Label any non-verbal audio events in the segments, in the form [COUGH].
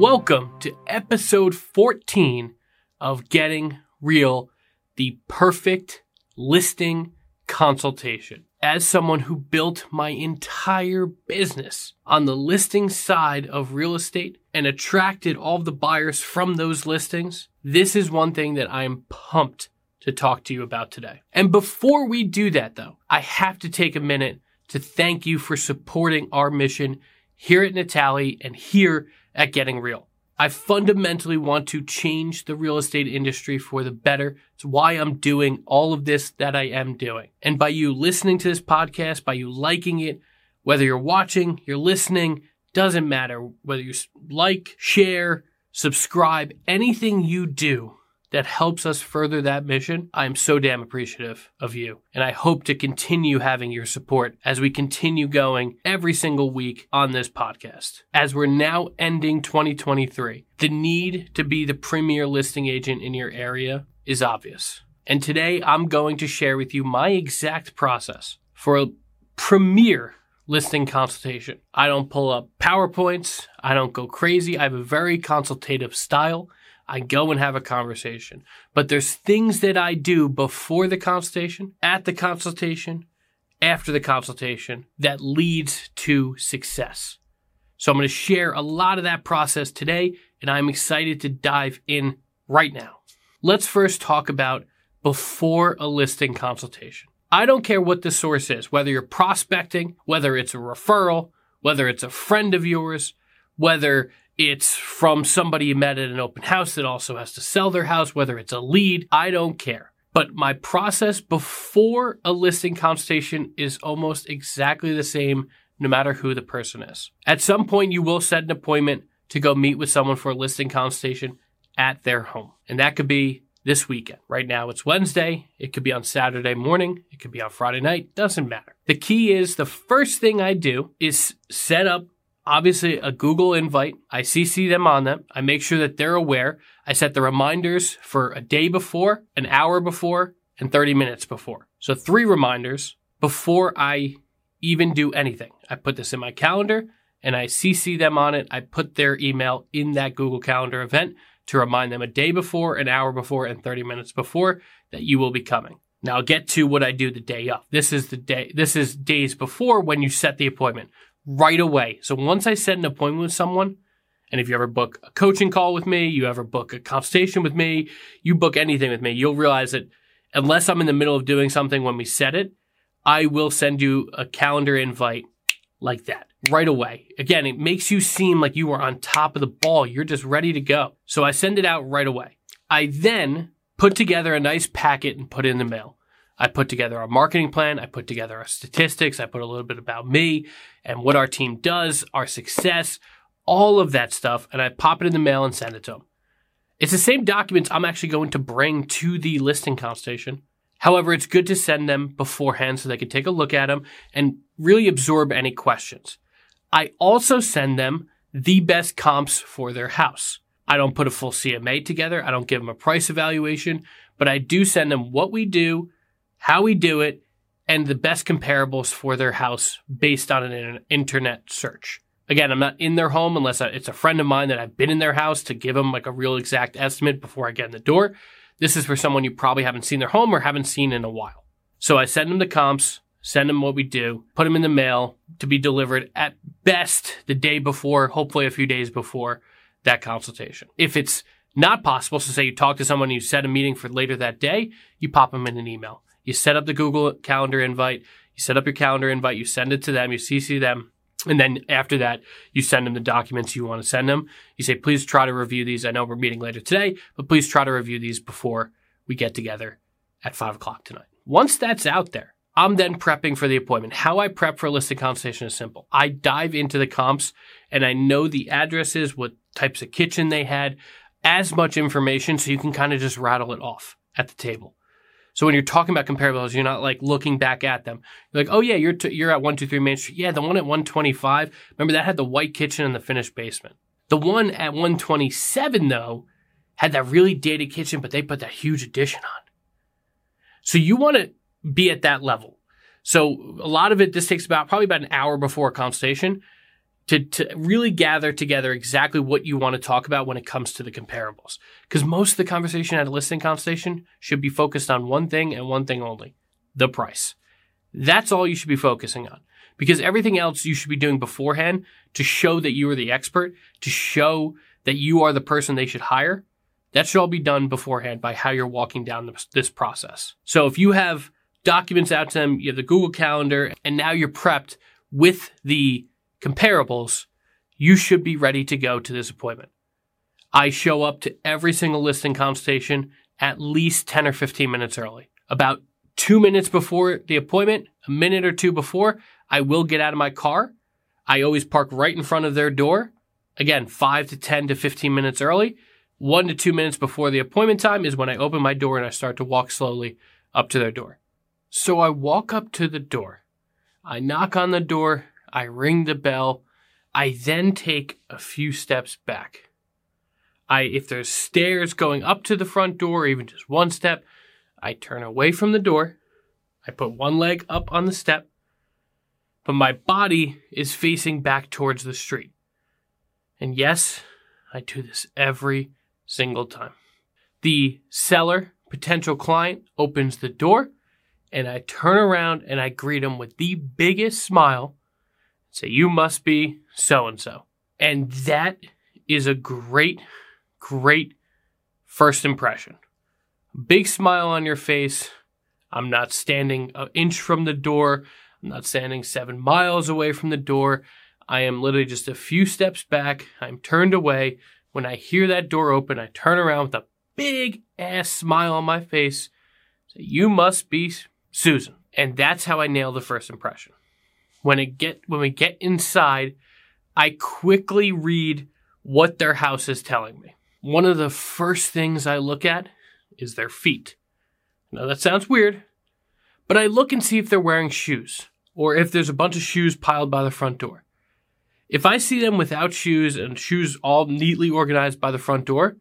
Welcome to episode 14 of Getting Real, the perfect listing consultation. As someone who built my entire business on the listing side of real estate and attracted all the buyers from those listings, this is one thing that I'm pumped to talk to you about today. And before we do that though, I have to take a minute to thank you for supporting our mission here at Natale and here at Getting Real. I fundamentally want to change the real estate industry for the better. It's why I'm doing all of this that I am doing. And by you listening to this podcast, by you liking it, whether you're watching, you're listening, doesn't matter whether you like, share, subscribe, anything you do that helps us further that mission, I am so damn appreciative of you. And I hope to continue having your support as we continue going every single week on this podcast. As we're now ending 2023, the need to be the premier listing agent in your area is obvious. And today I'm going to share with you my exact process for a premier listing consultation. I don't pull up PowerPoints. I don't go crazy. I have a very consultative style. I go and have a conversation. But there's things that I do before the consultation, at the consultation, after the consultation that leads to success. So I'm going to share a lot of that process today, and I'm excited to dive in right now. Let's first talk about before a listing consultation. I don't care what the source is, whether you're prospecting, whether it's a referral, whether it's a friend of yours, whether it's from somebody you met at an open house that also has to sell their house, whether it's a lead, I don't care. But my process before a listing consultation is almost exactly the same no matter who the person is. At some point, you will set an appointment to go meet with someone for a listing consultation at their home. And that could be this weekend. Right now it's Wednesday. It could be on Saturday morning. It could be on Friday night. Doesn't matter. The key is the first thing I do is set up obviously a Google invite. I CC them on them. I make sure that they're aware. I set the reminders for a day before, an hour before, and 30 minutes before. So three reminders before I even do anything. I put this in my calendar and I CC them on it. I put their email in that Google Calendar event to remind them a day before, an hour before, and 30 minutes before that you will be coming. Now I'll get to what I do the day of. This is the day, this is days before when you set the appointment right away. So once I set an appointment with someone, and if you ever book a coaching call with me, you ever book a consultation with me, you book anything with me, you'll realize that unless I'm in the middle of doing something when we set it, I will send you a calendar invite like that right away. Again, it makes you seem like you are on top of the ball. You're just ready to go. So I send it out right away. I then put together a nice packet and put it in the mail. I put together a marketing plan. I put together our statistics. I put a little bit about me and what our team does, our success, all of that stuff. And I pop it in the mail and send it to them. It's the same documents I'm actually going to bring to the listing consultation. However, it's good to send them beforehand so they can take a look at them and really absorb any questions. I also send them the best comps for their house. I don't put a full CMA together. I don't give them a price evaluation, but I do send them what we do, how we do it, and the best comparables for their house based on an internet search. Again, I'm not in their home unless it's a friend of mine that I've been in their house to give them like a real exact estimate before I get in the door. This is for someone you probably haven't seen their home or haven't seen in a while. So I send them the comps, send them what we do, put them in the mail to be delivered at best the day before, hopefully a few days before that consultation. If it's not possible, so say you talk to someone, and you set a meeting for later that day, you pop them in an email. You set up the Google Calendar invite. You set up your calendar invite. You send it to them. You CC them. And then after that, you send them the documents you want to send them. You say, please try to review these. I know we're meeting later today, but please try to review these before we get together at five o'clock tonight. Once that's out there, I'm then prepping for the appointment. How I prep for a listing consultation is simple. I dive into the comps and I know the addresses, what types of kitchen they had, as much information so you can kind of just rattle it off at the table. So when you're talking about comparables, you're not like looking back at them. You're like, oh yeah, you're t- you're at one two three Main Street. Yeah, the one at 125. Remember that had the white kitchen and the finished basement. The one at 127 though had that really dated kitchen, but they put that huge addition on. So you want to be at that level. So a lot of it, this takes about probably about an hour before a consultation. To, to really gather together exactly what you want to talk about when it comes to the comparables. Because most of the conversation at a listing consultation should be focused on one thing and one thing only the price. That's all you should be focusing on. Because everything else you should be doing beforehand to show that you are the expert, to show that you are the person they should hire. That should all be done beforehand by how you're walking down this process. So if you have documents out to them, you have the Google Calendar, and now you're prepped with the comparables, you should be ready to go to this appointment. I show up to every single listing consultation at least 10 or 15 minutes early. About two minutes before the appointment, a minute or two before, I will get out of my car. I always park right in front of their door. Again, five to 10 to 15 minutes early. One to two minutes before the appointment time is when I open my door and I start to walk slowly up to their door. So I walk up to the door. I knock on the door I ring the bell. I then take a few steps back. I, if there's stairs going up to the front door, even just one step, I turn away from the door. I put one leg up on the step, but my body is facing back towards the street. And yes, I do this every single time. The seller, potential client, opens the door, and I turn around and I greet him with the biggest smile say, you must be so and so. And that is a great, great first impression. Big smile on your face. I'm not standing an inch from the door. I'm not standing seven miles away from the door. I am literally just a few steps back. I'm turned away. When I hear that door open, I turn around with a big ass smile on my face. Say, you must be Susan. And that's how I nail the first impression when it get when we get inside, I quickly read what their house is telling me. One of the first things I look at is their feet. Now that sounds weird, but I look and see if they're wearing shoes or if there's a bunch of shoes piled by the front door. If I see them without shoes and shoes all neatly organized by the front door,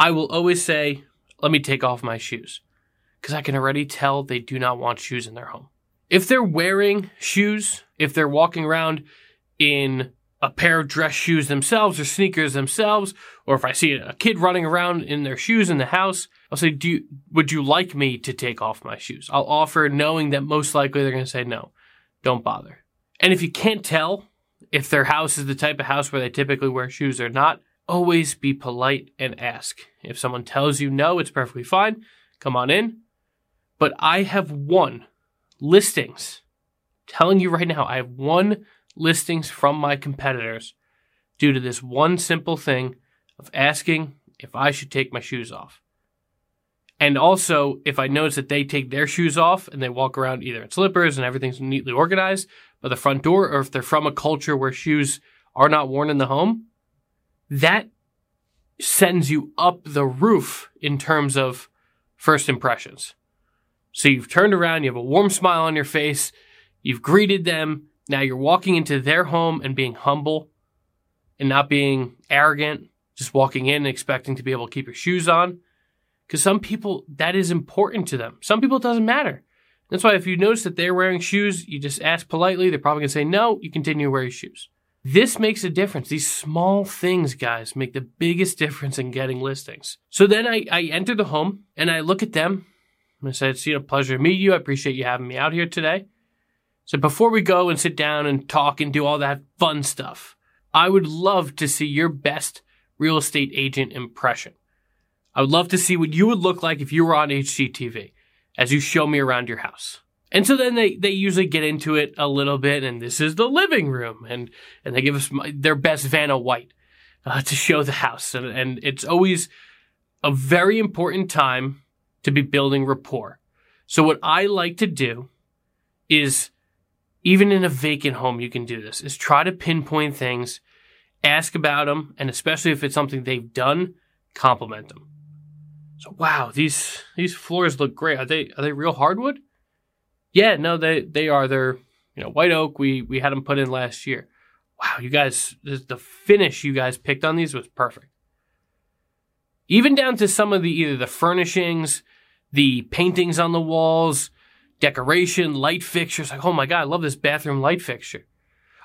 I will always say, let me take off my shoes. Because I can already tell they do not want shoes in their home. If they're wearing shoes, if they're walking around in a pair of dress shoes themselves or sneakers themselves, or if I see a kid running around in their shoes in the house, I'll say, "Do you, would you like me to take off my shoes?" I'll offer, knowing that most likely they're going to say no. Don't bother. And if you can't tell if their house is the type of house where they typically wear shoes or not, always be polite and ask. If someone tells you no, it's perfectly fine. Come on in. But I have won listings. telling you right now, I have won listings from my competitors due to this one simple thing of asking if I should take my shoes off. And also, if I notice that they take their shoes off and they walk around either in slippers and everything's neatly organized by the front door, or if they're from a culture where shoes are not worn in the home, that sends you up the roof in terms of first impressions. So you've turned around, you have a warm smile on your face, you've greeted them. Now you're walking into their home and being humble and not being arrogant, just walking in and expecting to be able to keep your shoes on. Because some people, that is important to them. Some people, it doesn't matter. That's why if you notice that they're wearing shoes, you just ask politely. They're probably going to say no. You continue to wear your shoes. This makes a difference. These small things, guys, make the biggest [LAUGHS] difference in getting listings. So then I, I enter the home and I look at them I said, it's a pleasure to meet you. I appreciate you having me out here today. So before we go and sit down and talk and do all that fun stuff, I would love to see your best real estate agent impression. I would love to see what you would look like if you were on HGTV as you show me around your house. And so then they, they usually get into it a little bit, and this is the living room, and, and they give us my, their best Vanna White uh, to show the house. And, and it's always a very important time to be building rapport. So what I like to do is even in a vacant home, you can do this is try to pinpoint things, ask about them, and especially if it's something they've done, compliment them. So wow, these these floors look great. Are they are they real hardwood? Yeah, no, they they are. They're you know white oak. We we had them put in last year. Wow, you guys, the finish you guys picked on these was perfect. Even down to some of the either the furnishings, the paintings on the walls, decoration, light fixtures. Like, oh my God, I love this bathroom light fixture.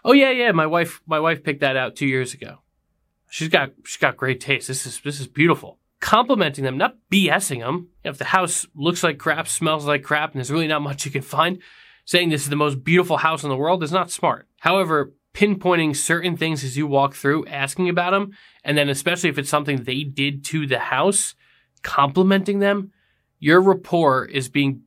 Oh yeah, yeah, my wife my wife picked that out 2 years ago. She's got she's got great taste. This is this is beautiful. Complimenting them, not BSing them. If the house looks like crap, smells like crap, and there's really not much you can find, saying this is the most beautiful house in the world is not smart. However, pinpointing certain things as you walk through, asking about them, and then especially if it's something they did to the house, complimenting them, your rapport is being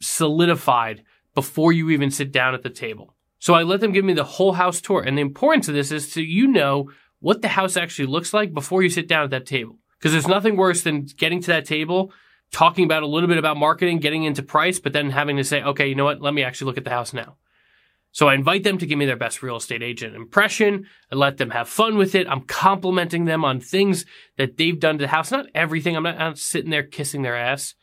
solidified before you even sit down at the table. So I let them give me the whole house tour. And the importance of this is so you know what the house actually looks like before you sit down at that table. Because there's nothing worse than getting to that table, talking about a little bit about marketing, getting into price, but then having to say, okay, you know what? Let me actually look at the house now. So I invite them to give me their best real estate agent impression. I let them have fun with it. I'm complimenting them on things that they've done to the house. Not everything. I'm not, I'm sitting there kissing their ass.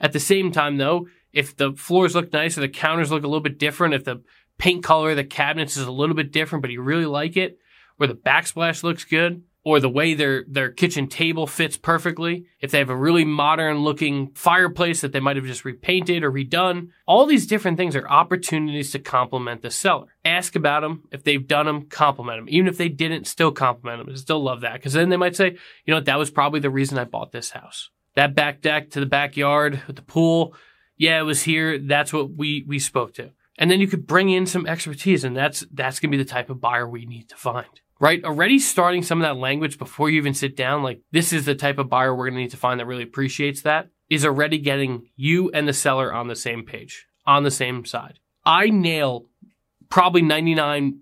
At the same time, though, if the floors look nice or the counters look a little bit different, if the paint color of the cabinets is a little bit different, but you really like it, or the backsplash looks good, or the way their their kitchen table fits perfectly, if they have a really modern looking fireplace that they might have just repainted or redone, all these different things are opportunities to compliment the seller. Ask about them. If they've done them, compliment them. Even if they didn't, still compliment them. I still love that because then they might say, you know what, that was probably the reason I bought this house. That back deck to the backyard with the pool, yeah, it was here. That's what we we spoke to. And then you could bring in some expertise, and that's that's gonna be the type of buyer we need to find right? Already starting some of that language before you even sit down, like this is the type of buyer we're going to need to find that really appreciates that, is already getting you and the seller on the same page, on the same side. I nail probably 99%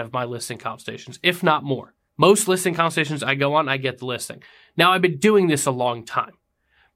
of my listing consultations, if not more. Most listing consultations I go on, I get the listing. Now I've been doing this a long time.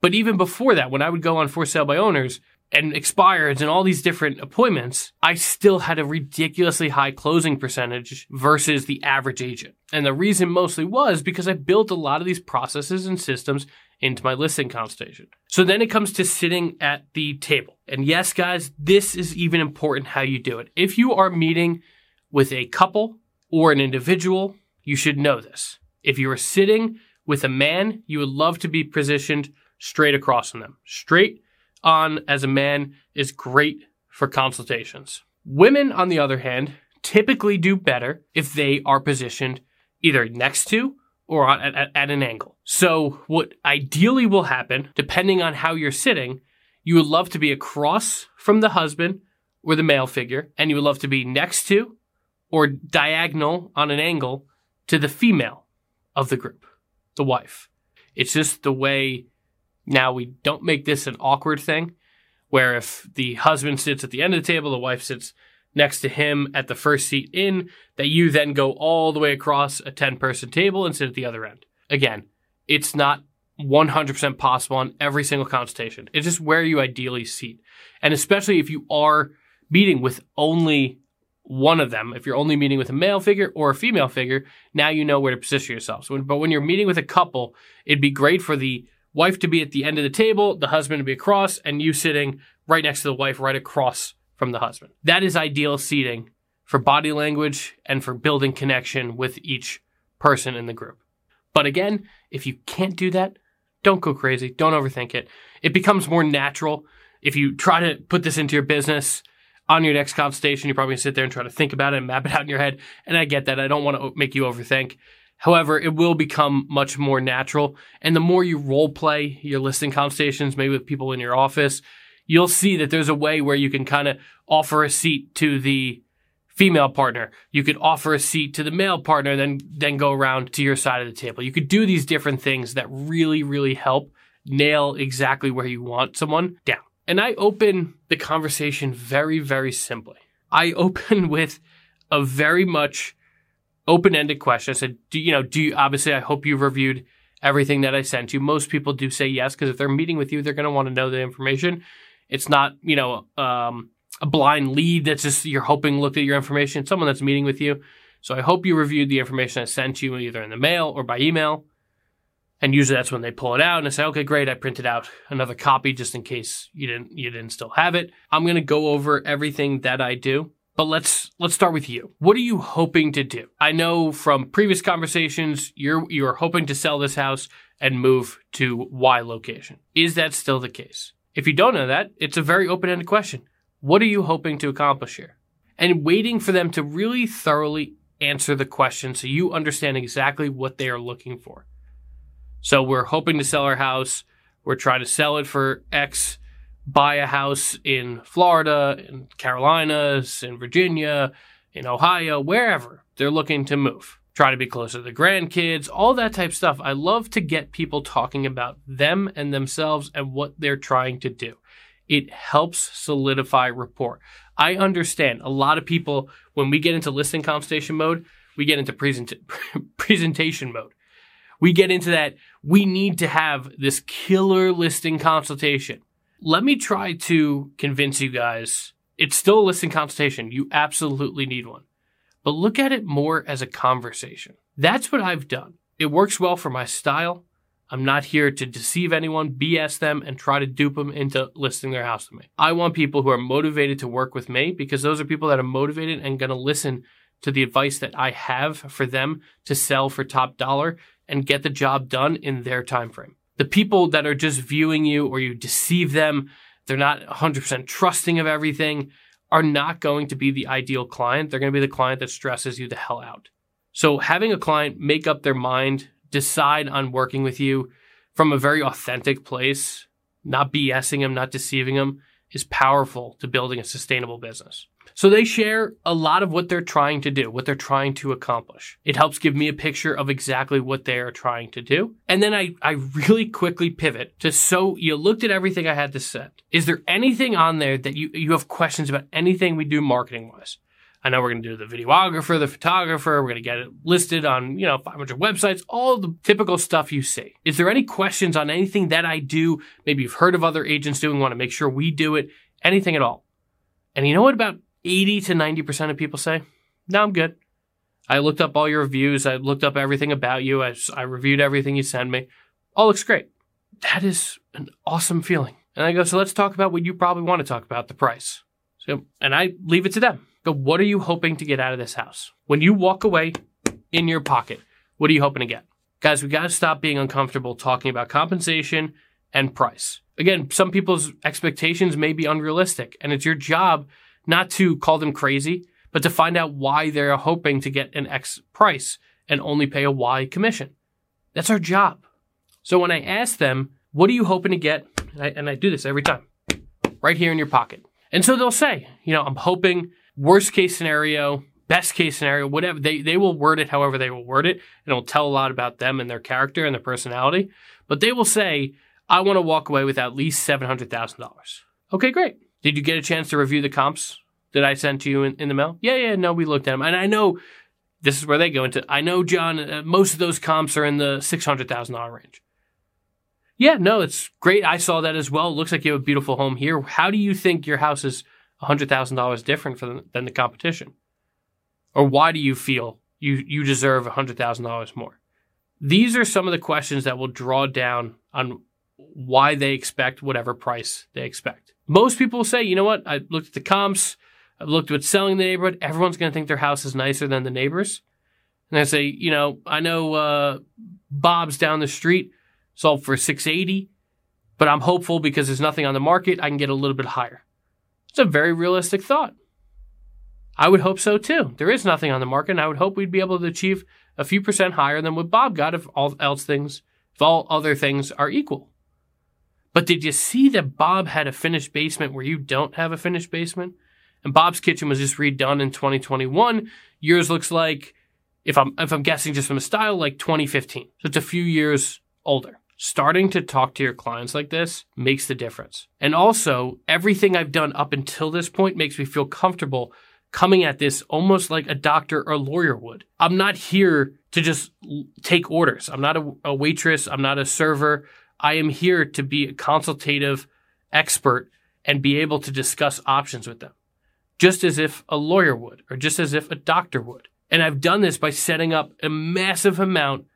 But even before that, when I would go on for sale by owners, and expireds and all these different appointments, I still had a ridiculously high closing percentage versus the average agent. And the reason mostly was because I built a lot of these processes and systems into my listing consultation. So then it comes to sitting at the table. And yes, guys, this is even important how you do it. If you are meeting with a couple or an individual, you should know this. If you are sitting with a man, you would love to be positioned straight across from them. Straight on as a man is great for consultations. Women, on the other hand, typically do better if they are positioned either next to or at, at, at, an angle. So, what ideally will happen, depending on how you're sitting, you would love to be across from the husband or the male figure, and you would love to be next to or diagonal on an angle to the female of the group, the wife. It's just the way now, we don't make this an awkward thing where if the husband sits at the end of the table, the wife sits next to him at the first seat in, that you then go all the way across a 10 person table and sit at the other end. Again, it's not 100% possible on every single consultation. It's just where you ideally seat. And especially if you are meeting with only one of them, if you're only meeting with a male figure or a female figure, now you know where to position yourself. So, but when you're meeting with a couple, it'd be great for the wife to be at the end of the table, the husband to be across, and you sitting right next to the wife, right across from the husband. That is ideal seating for body language and for building connection with each person in the group. But again, if you can't do that, don't go crazy. Don't overthink it. It becomes more natural. If you try to put this into your business on your next consultation, you're probably gonna sit there and try to think about it and map it out in your head. And I get that. I don't want to make you overthink. However, it will become much more natural. And the more you role play your listing conversations, maybe with people in your office, you'll see that there's a way where you can kind of offer a seat to the female partner. You could offer a seat to the male partner, then then go around to your side of the table. You could do these different things that really, really help nail exactly where you want someone down. And I open the conversation very, very simply. I open [LAUGHS] with a very much open-ended question. I said, do you know, do you, obviously I hope you've reviewed everything that I sent you. Most people do say yes, because if they're meeting with you, they're going to want to know the information. It's not, you know, um, a blind lead that's just you're hoping looked at your information. someone that's meeting with you. So I hope you reviewed the information I sent you either in the mail or by email. And usually that's when they pull it out and say, okay, great. I printed out another copy just in case you didn't, you didn't still have it. I'm going to go over everything that I do. But let's let's start with you. What are you hoping to do? I know from previous conversations you're you're hoping to sell this house and move to Y location. Is that still the case? If you don't know that, it's a very open-ended question. What are you hoping to accomplish here? and waiting for them to really thoroughly answer the question so you understand exactly what they are looking for. So we're hoping to sell our house. We're trying to sell it for X, buy a house in Florida, in Carolinas, in Virginia, in Ohio, wherever they're looking to move. Try to be closer to the grandkids, all that type stuff. I love to get people talking about them and themselves and what they're trying to do. It helps solidify rapport. I understand a lot of people, when we get into listing consultation mode, we get into present- [LAUGHS] presentation mode. We get into that. We need to have this killer listing consultation. Let me try to convince you guys it's still a listing consultation. You absolutely need one. But look at it more as a conversation. That's what I've done. It works well for my style. I'm not here to deceive anyone, BS them, and try to dupe them into listing their house to me. I want people who are motivated to work with me because those are people that are motivated and going to listen to the advice that I have for them to sell for top dollar and get the job done in their time frame. The people that are just viewing you or you deceive them, they're not 100% trusting of everything, are not going to be the ideal client. They're going to be the client that stresses you the hell out. So having a client make up their mind decide on working with you from a very authentic place, not BSing them, not deceiving them, is powerful to building a sustainable business. So they share a lot of what they're trying to do, what they're trying to accomplish. It helps give me a picture of exactly what they are trying to do. And then I, I really quickly pivot to so you looked at everything I had to set. Is there anything on there that you, you have questions about anything we do marketing wise? I know we're going to do the videographer, the photographer. We're going to get it listed on, you know, 500 websites, all the typical stuff you see. Is there any questions on anything that I do? Maybe you've heard of other agents doing, want to make sure we do it, anything at all. And you know what about 80 to 90% of people say? No, I'm good. I looked up all your reviews. I looked up everything about you. I, I reviewed everything you send me. All looks great. That is an awesome feeling. And I go, so let's talk about what you probably want to talk about, the price. So, and I leave it to them. But what are you hoping to get out of this house? When you walk away in your pocket, what are you hoping to get? Guys, we got to stop being uncomfortable talking about compensation and price. Again, some people's expectations may be unrealistic, and it's your job not to call them crazy, but to find out why they're hoping to get an X price and only pay a Y commission. That's our job. So when I ask them, what are you hoping to get? And I, and I do this every time, right here in your pocket. And so they'll say, you know, I'm hoping worst case scenario, best case scenario, whatever. They, they will word it however they will word it. And it'll tell a lot about them and their character and their personality. But they will say, I want to walk away with at least $700,000. Okay, great. Did you get a chance to review the comps that I sent to you in, in the mail? Yeah, yeah, no, we looked at them. And I know this is where they go into, I know, John, uh, most of those comps are in the $600,000 range. Yeah, no, it's great. I saw that as well. It looks like you have a beautiful home here. How do you think your house is $100,000 different than the competition? Or why do you feel you, you deserve $100,000 more? These are some of the questions that will draw down on why they expect whatever price they expect. Most people say, you know what? I looked at the comps. I've looked at what's selling in the neighborhood. Everyone's going to think their house is nicer than the neighbors. And I say, you know, I know uh, Bob's down the street sold for 680, but I'm hopeful because there's nothing on the market. I can get a little bit higher. It's a very realistic thought. I would hope so too. There is nothing on the market, and I would hope we'd be able to achieve a few percent higher than what Bob got if all else things, if all other things are equal. But did you see that Bob had a finished basement where you don't have a finished basement? And Bob's kitchen was just redone in 2021. Yours looks like, if I'm if I'm guessing just from a style, like 2015. So it's a few years older starting to talk to your clients like this makes the difference. And also, everything I've done up until this point makes me feel comfortable coming at this almost like a doctor or lawyer would. I'm not here to just take orders. I'm not a, a waitress. I'm not a server. I am here to be a consultative expert and be able to discuss options with them, just as if a lawyer would, or just as if a doctor would. And I've done this by setting up a massive amount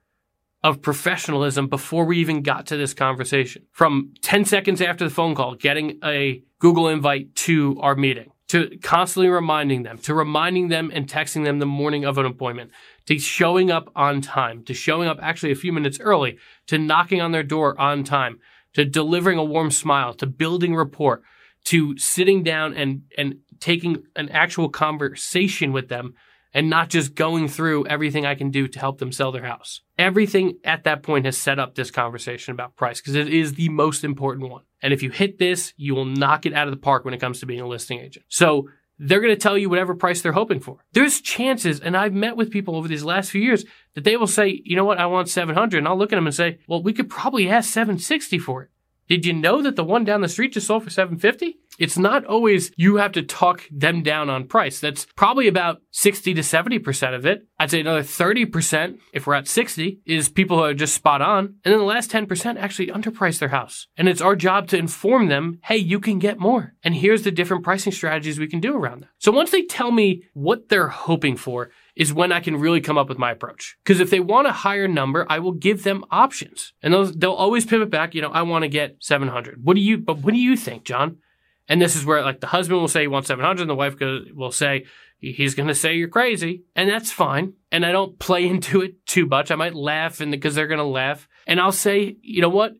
of professionalism before we even got to this conversation. From 10 seconds after the phone call, getting a Google invite to our meeting, to constantly reminding them, to reminding them and texting them the morning of an appointment, to showing up on time, to showing up actually a few minutes early, to knocking on their door on time, to delivering a warm smile, to building rapport, to sitting down and, and taking an actual conversation with them and not just going through everything I can do to help them sell their house. Everything at that point has set up this conversation about price because it is the most important one. And if you hit this, you will knock it out of the park when it comes to being a listing agent. So they're going to tell you whatever price they're hoping for. There's chances, and I've met with people over these last few years that they will say, you know what, I want 700. And I'll look at them and say, well, we could probably ask 760 for it. Did you know that the one down the street just sold for 750? It's not always you have to talk them down on price. That's probably about 60 to 70% of it. I'd say another 30%, if we're at 60, is people who are just spot on. And then the last 10% actually underprice their house. And it's our job to inform them, hey, you can get more. And here's the different pricing strategies we can do around that. So once they tell me what they're hoping for, is when I can really come up with my approach. Because if they want a higher number, I will give them options. And those, they'll always pivot back, you know, I want to get 700. What do you, but what do you think, John? And this is where like the husband will say he wants 700 and the wife will say he's going to say you're crazy. And that's fine. And I don't play [LAUGHS] into it too much. I might laugh and because they're going to laugh. And I'll say, you know what?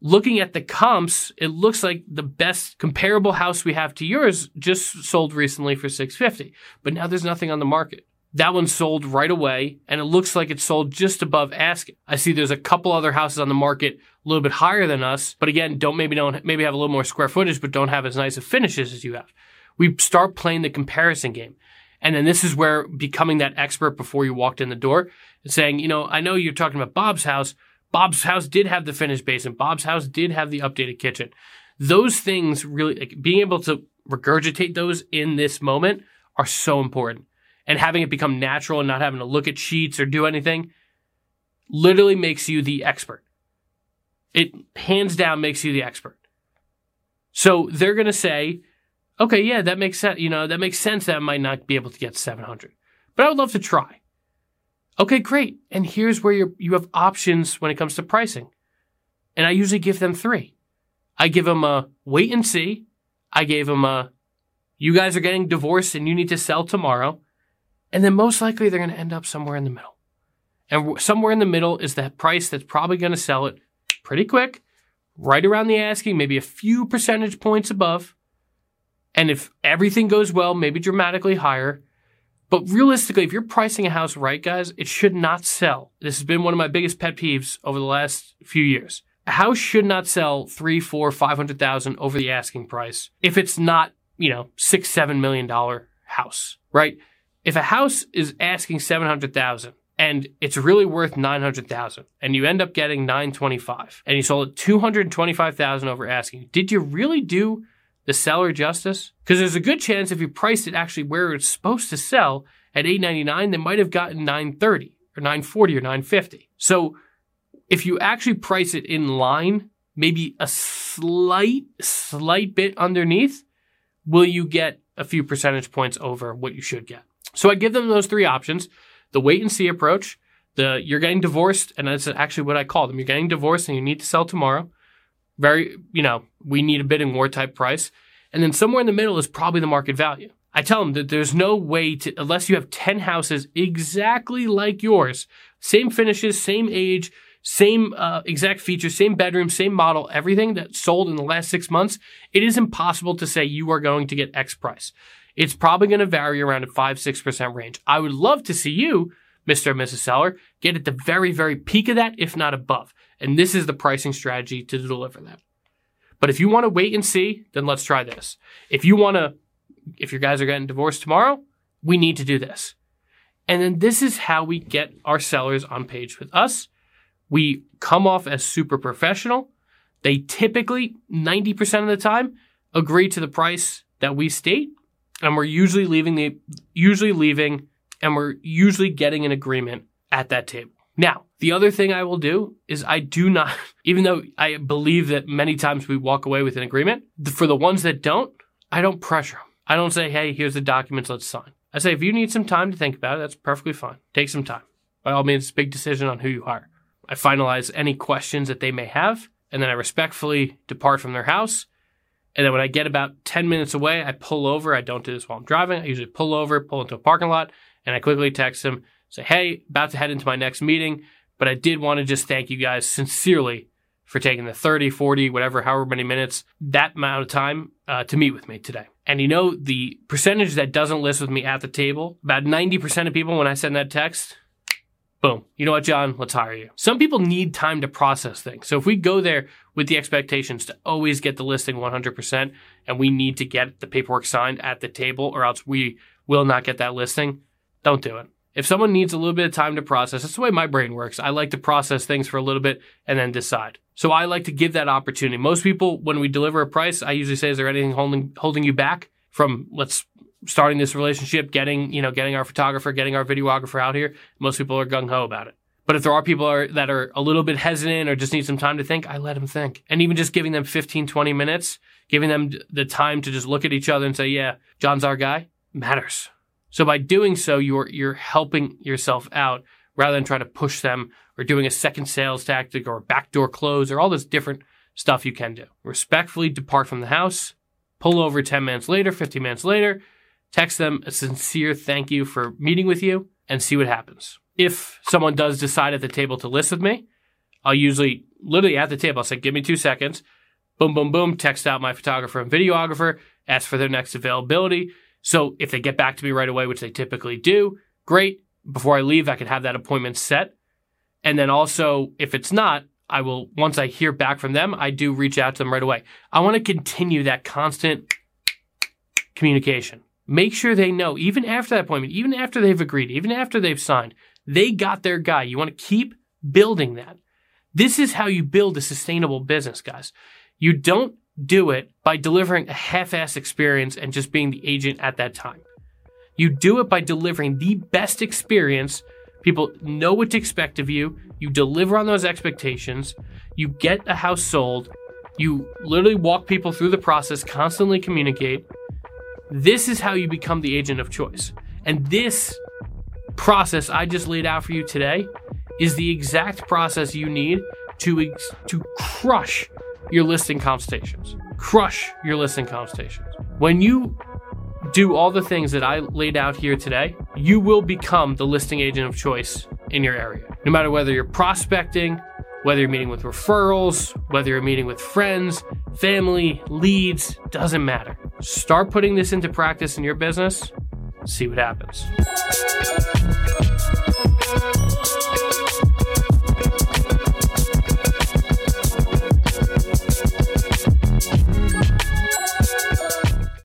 Looking at the comps, it looks like the best comparable house we have to yours just sold recently for 650. But now there's nothing on the market. That one sold right away, and it looks like it sold just above asking. I see there's a couple other houses on the market a little bit higher than us, but again, don't maybe don't maybe have a little more square footage, but don't have as nice of finishes as you have. We start playing the comparison game. And then this is where becoming that expert before you walked in the door and saying, you know, I know you're talking about Bob's house. Bob's house did have the finished basement. Bob's house did have the updated kitchen. Those things really, like being able to regurgitate those in this moment are so important and having it become natural and not having to look at sheets or do anything literally makes you the expert. It hands down makes you the expert. So they're going to say, okay, yeah, that makes sense. You know, that makes sense that I might not be able to get 700, but I would love to try. Okay, great. And here's where you you have options when it comes to pricing. And I usually give them three. I give them a wait and see. I gave them a, you guys are getting divorced and you need to sell tomorrow. And then most likely they're going to end up somewhere in the middle. And somewhere in the middle is that price that's probably going to sell it pretty quick, right around the asking, maybe a few percentage points above. And if everything goes well, maybe dramatically higher. But realistically, if you're pricing a house right, guys, it should not sell. This has been one of my biggest pet peeves over the last few years. A house should not sell three, four, five hundred thousand over the asking price if it's not, you know, six, seven million dollar house, right? If a house is asking 700,000 and it's really worth 900,000 and you end up getting 925 and you sold it 225,000 over asking, did you really do the seller justice? Because there's a good chance if you priced it actually where it's supposed to sell at 899, they might have gotten 930 or 940 or 950. So if you actually price it in line, maybe a slight, slight bit underneath, will you get a few percentage points over what you should get? So I give them those three options the wait and see approach, the you're getting divorced, and that's actually what I call them. You're getting divorced and you need to sell tomorrow. Very, you know, we need a bidding war type price. And then somewhere in the middle is probably the market value. I tell them that there's no way to, unless you have 10 houses exactly like yours, same finishes, same age, same uh, exact features, same bedroom, same model, everything that sold in the last six months, it is impossible to say you are going to get X price. It's probably going to vary around a 5 6% range. I would love to see you, Mr. and Mrs. Seller, get at the very, very peak of that, if not above. And this is the pricing strategy to deliver that. But if you want to wait and see, then let's try this. If you want to, if your guys are getting divorced tomorrow, we need to do this. And then this is how we get our sellers on page with us. We come off as super professional. They typically, 90% of the time, agree to the price that we state and we're usually leaving the usually leaving and we're usually getting an agreement at that table. Now, the other thing I will do is I do not, [LAUGHS] even though I believe that many times we walk away with an agreement, for the ones that don't, I don't pressure them. I don't say, hey, here's the documents, let's sign. I say, if you need some time to think about it, that's perfectly fine. Take some time. By all means, it's a big decision on who you hire. I finalize any questions that they may have, and then I respectfully depart from their house and then when I get about 10 minutes away, I pull over. I don't do this while I'm driving. I usually pull over, pull into a parking lot, and I quickly text him, say, hey, about to head into my next meeting, but I did want to just thank you guys sincerely for taking the 30, 40, whatever, however many minutes, that amount of time uh, to meet with me today. And you know, the percentage that doesn't list with me at the table, about 90% of people, when I send that text, boom, you know what, John, let's hire you. Some people need time to process things. So if we go there with the expectations to always get the listing 100% and we need to get the paperwork signed at the table or else we will not get that listing, don't do it. If someone needs a little bit of time to process, that's the way my brain works. I like to process things for a little bit and then decide. So I like to give that opportunity. Most people, when we deliver a price, I usually say, is there anything holding, holding you back from let's starting this relationship, getting, you know, getting our photographer, getting our videographer out here? Most people are gung ho about it. But if there are people are, that are a little bit hesitant or just need some time to think, I let them think. And even just giving them 15, 20 minutes, giving them the time to just look at each other and say, yeah, John's our guy matters. So by doing so, you're, you're helping yourself out rather than trying to push them or doing a second sales tactic or backdoor close or all this different stuff you can do. Respectfully depart from the house, pull over 10 minutes later, 15 minutes later, text them a sincere thank you for meeting with you and see what happens. If someone does decide at the table to list with me, I'll usually literally at the table, I'll say, give me two seconds. Boom, boom, boom, text out my photographer and videographer, ask for their next availability. So if they get back to me right away, which they typically do, great. Before I leave, I can have that appointment set. And then also, if it's not, I will, once I hear back from them, I do reach out to them right away. I want to continue that constant communication. Make sure they know, even after that appointment, even after they've agreed, even after they've signed, they got their guy. You want to keep building that. This is how you build a sustainable business, guys. You don't do it by delivering a half-ass experience and just being the agent at that time. You do it by delivering the best experience People know what to expect of you. You deliver on those expectations. You get a house sold. You literally walk people through the process, constantly communicate. This is how you become the agent of choice. And this process I just laid out for you today is the exact process you need to ex- to crush your listing consultations. Crush your listing consultations. When you do all the things that I laid out here today, you will become the listing agent of choice in your area. No matter whether you're prospecting, whether you're meeting with referrals, whether you're meeting with friends, family, leads, doesn't matter. Start putting this into practice in your business, see what happens.